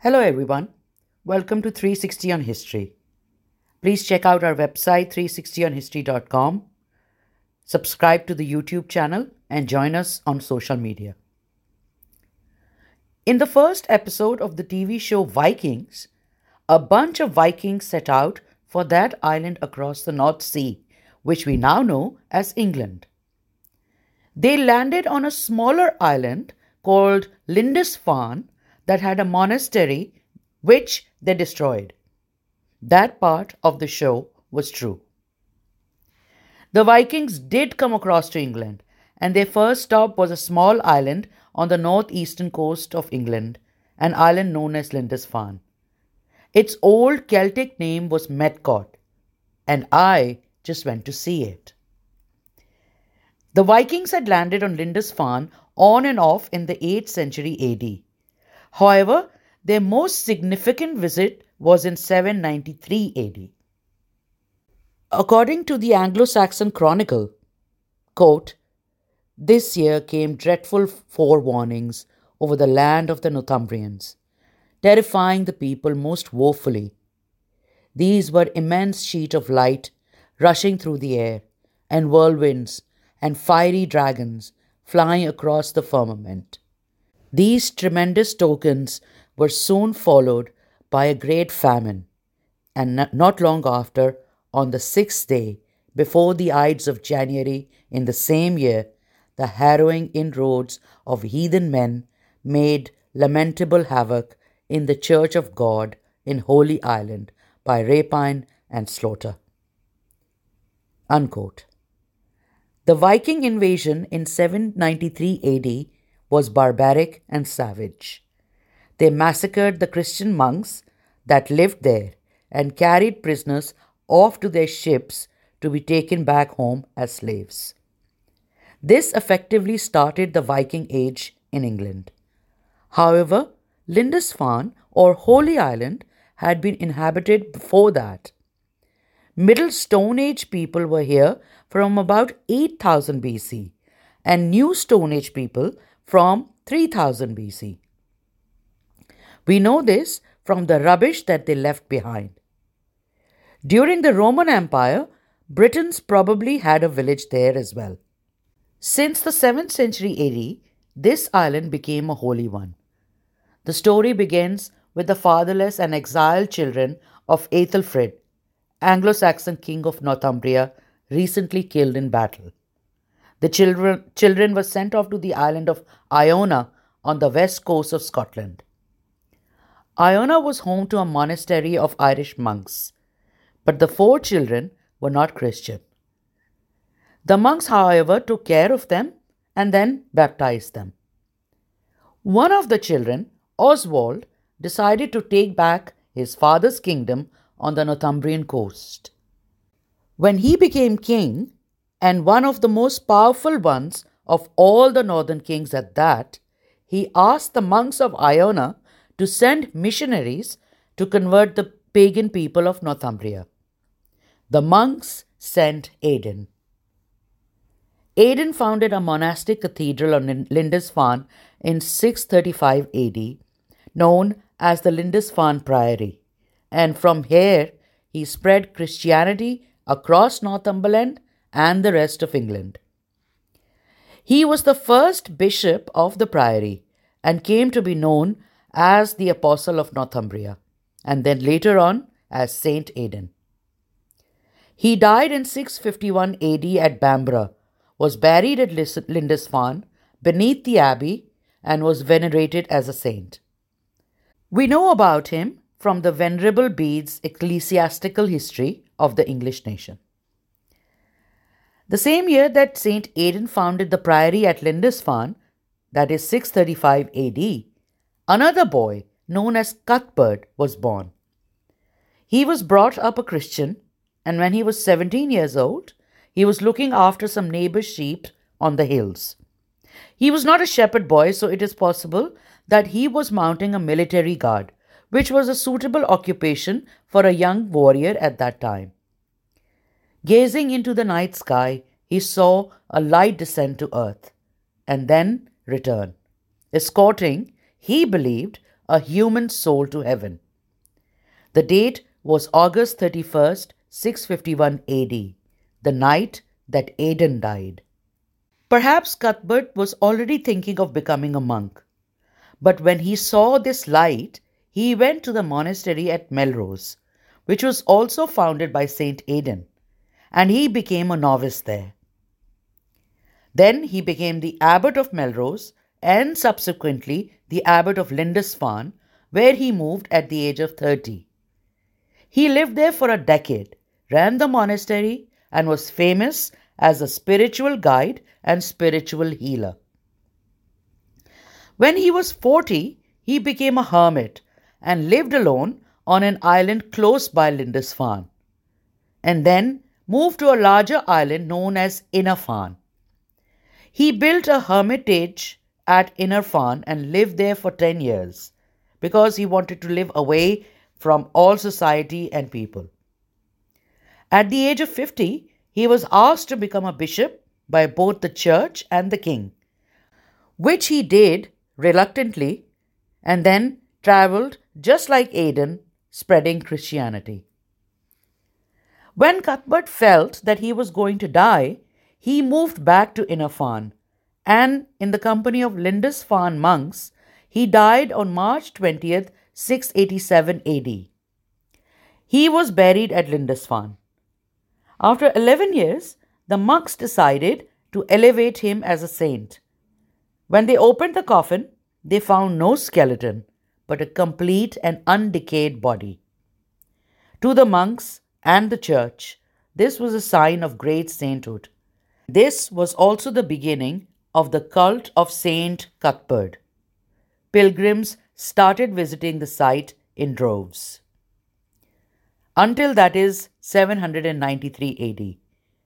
Hello, everyone. Welcome to 360 on History. Please check out our website, 360onhistory.com, subscribe to the YouTube channel, and join us on social media. In the first episode of the TV show Vikings, a bunch of Vikings set out for that island across the North Sea, which we now know as England. They landed on a smaller island called Lindisfarne that had a monastery which they destroyed. That part of the show was true. The Vikings did come across to England, and their first stop was a small island on the northeastern coast of England, an island known as Lindisfarne. Its old Celtic name was Medcaut, and I just went to see it. The Vikings had landed on Lindisfarne on and off in the 8th century AD. However, their most significant visit was in 793 AD. According to the Anglo Saxon Chronicle, quote, this year came dreadful forewarnings over the land of the Northumbrians, terrifying the people most woefully. These were immense sheets of light rushing through the air, and whirlwinds and fiery dragons flying across the firmament. These tremendous tokens were soon followed by a great famine, and not long after, on the sixth day, before the Ides of January in the same year, the harrowing inroads of heathen men made lamentable havoc in the Church of God in Holy Island by rapine and slaughter. Unquote. The Viking invasion in 793 AD was barbaric and savage. They massacred the Christian monks that lived there and carried prisoners off to their ships to be taken back home as slaves. This effectively started the Viking Age in England. However, Lindisfarne or Holy Island had been inhabited before that. Middle Stone Age people were here from about 8000 BC, and New Stone Age people from 3000 BC. We know this from the rubbish that they left behind. During the Roman Empire, Britons probably had a village there as well. Since the 7th century AD, this island became a holy one. The story begins with the fatherless and exiled children of Aethelfrid, Anglo Saxon king of Northumbria, recently killed in battle. The children, children were sent off to the island of Iona on the west coast of Scotland. Iona was home to a monastery of Irish monks, but the four children were not Christian. The monks, however, took care of them and then baptized them. One of the children, Oswald, decided to take back his father's kingdom on the Northumbrian coast. When he became king, and one of the most powerful ones of all the northern kings at that, he asked the monks of Iona to send missionaries to convert the pagan people of Northumbria. The monks sent Aidan. Aidan founded a monastic cathedral on Lindisfarne in 635 AD, known as the Lindisfarne Priory, and from here he spread Christianity across Northumberland and the rest of England. He was the first bishop of the priory and came to be known as the Apostle of Northumbria, and then later on as Saint Aidan. He died in 651 AD at Bamborough, was buried at Lindisfarne beneath the abbey, and was venerated as a saint. We know about him from the Venerable Bede's ecclesiastical history of the English nation. The same year that St. Aidan founded the priory at Lindisfarne, that is 635 AD, another boy known as Cuthbert was born. He was brought up a Christian, and when he was 17 years old, he was looking after some neighbor's sheep on the hills. He was not a shepherd boy, so it is possible that he was mounting a military guard, which was a suitable occupation for a young warrior at that time. Gazing into the night sky, he saw a light descend to earth and then return, escorting, he believed, a human soul to heaven. The date was August 31st, 651 AD, the night that Aidan died. Perhaps Cuthbert was already thinking of becoming a monk, but when he saw this light, he went to the monastery at Melrose, which was also founded by Saint Aidan, and he became a novice there. Then he became the abbot of Melrose and subsequently the abbot of Lindisfarne, where he moved at the age of 30. He lived there for a decade, ran the monastery, and was famous as a spiritual guide and spiritual healer. When he was 40, he became a hermit and lived alone on an island close by Lindisfarne, and then moved to a larger island known as Inner Farne. He built a hermitage at Inner Farne and lived there for 10 years because he wanted to live away from all society and people. At the age of 50, he was asked to become a bishop by both the church and the king, which he did reluctantly and then travelled just like Aidan, spreading Christianity. When Cuthbert felt that he was going to die, he moved back to Inner and in the company of Lindisfarne monks, he died on March 20th, 687 AD. He was buried at Lindisfarne. After 11 years, the monks decided to elevate him as a saint. When they opened the coffin, they found no skeleton, but a complete and undecayed body. To the monks and the church, this was a sign of great sainthood. This was also the beginning of the cult of Saint Cuthbert. Pilgrims started visiting the site in droves. Until that is 793 AD,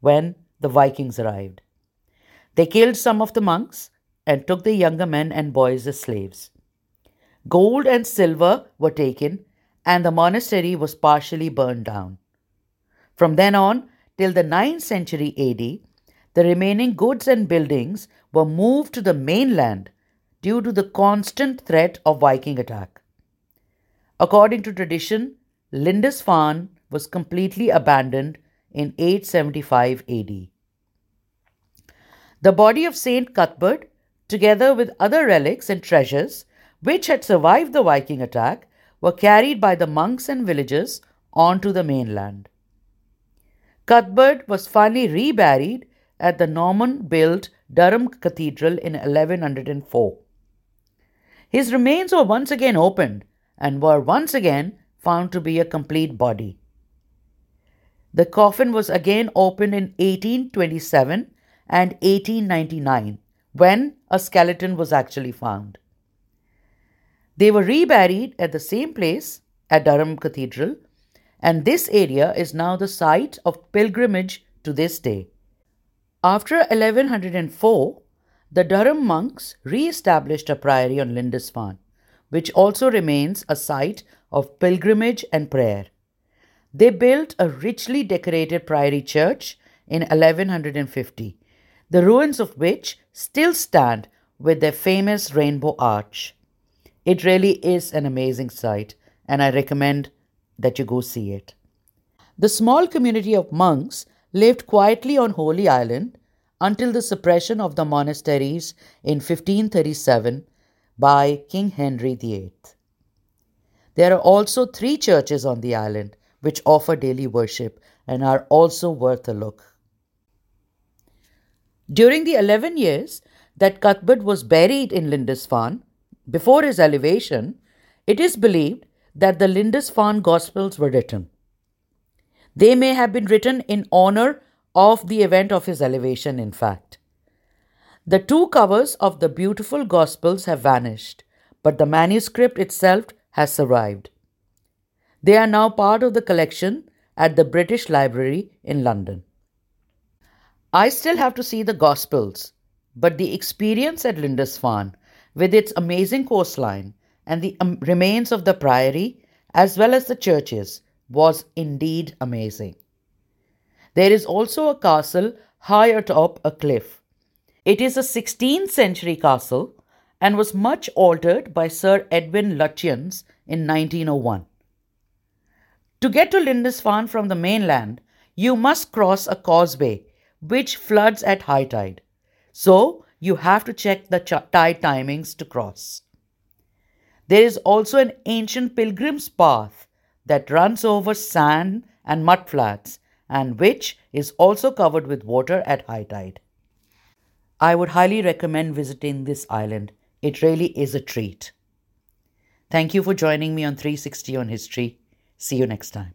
when the Vikings arrived. They killed some of the monks and took the younger men and boys as slaves. Gold and silver were taken, and the monastery was partially burned down. From then on, till the 9th century AD, the remaining goods and buildings were moved to the mainland due to the constant threat of Viking attack. According to tradition, Lindisfarne was completely abandoned in 875 AD. The body of Saint Cuthbert, together with other relics and treasures which had survived the Viking attack, were carried by the monks and villagers onto the mainland. Cuthbert was finally reburied at the Norman built Durham Cathedral in 1104. His remains were once again opened and were once again found to be a complete body. The coffin was again opened in 1827 and 1899 when a skeleton was actually found. They were reburied at the same place at Durham Cathedral, and this area is now the site of pilgrimage to this day. After 1104, the Durham monks re established a priory on Lindisfarne, which also remains a site of pilgrimage and prayer. They built a richly decorated priory church in 1150, the ruins of which still stand with their famous rainbow arch. It really is an amazing sight, and I recommend that you go see it. The small community of monks lived quietly on Holy Island until the suppression of the monasteries in 1537 by King Henry VIII. There are also three churches on the island which offer daily worship and are also worth a look. During the 11 years that Cuthbert was buried in Lindisfarne, before his elevation, it is believed that the Lindisfarne Gospels were written. They may have been written in honor of the event of his elevation, in fact. The two covers of the beautiful Gospels have vanished, but the manuscript itself has survived. They are now part of the collection at the British Library in London. I still have to see the Gospels, but the experience at Lindisfarne, with its amazing coastline and the um, remains of the priory, as well as the churches, was indeed amazing. There is also a castle high atop a cliff. It is a 16th century castle and was much altered by Sir Edwin Lutyens in 1901. To get to Lindisfarne from the mainland, you must cross a causeway which floods at high tide. So, you have to check the ch- tide timings to cross. There is also an ancient pilgrim's path that runs over sand and mud flats and which is also covered with water at high tide. I would highly recommend visiting this island. It really is a treat. Thank you for joining me on 360 on History. See you next time.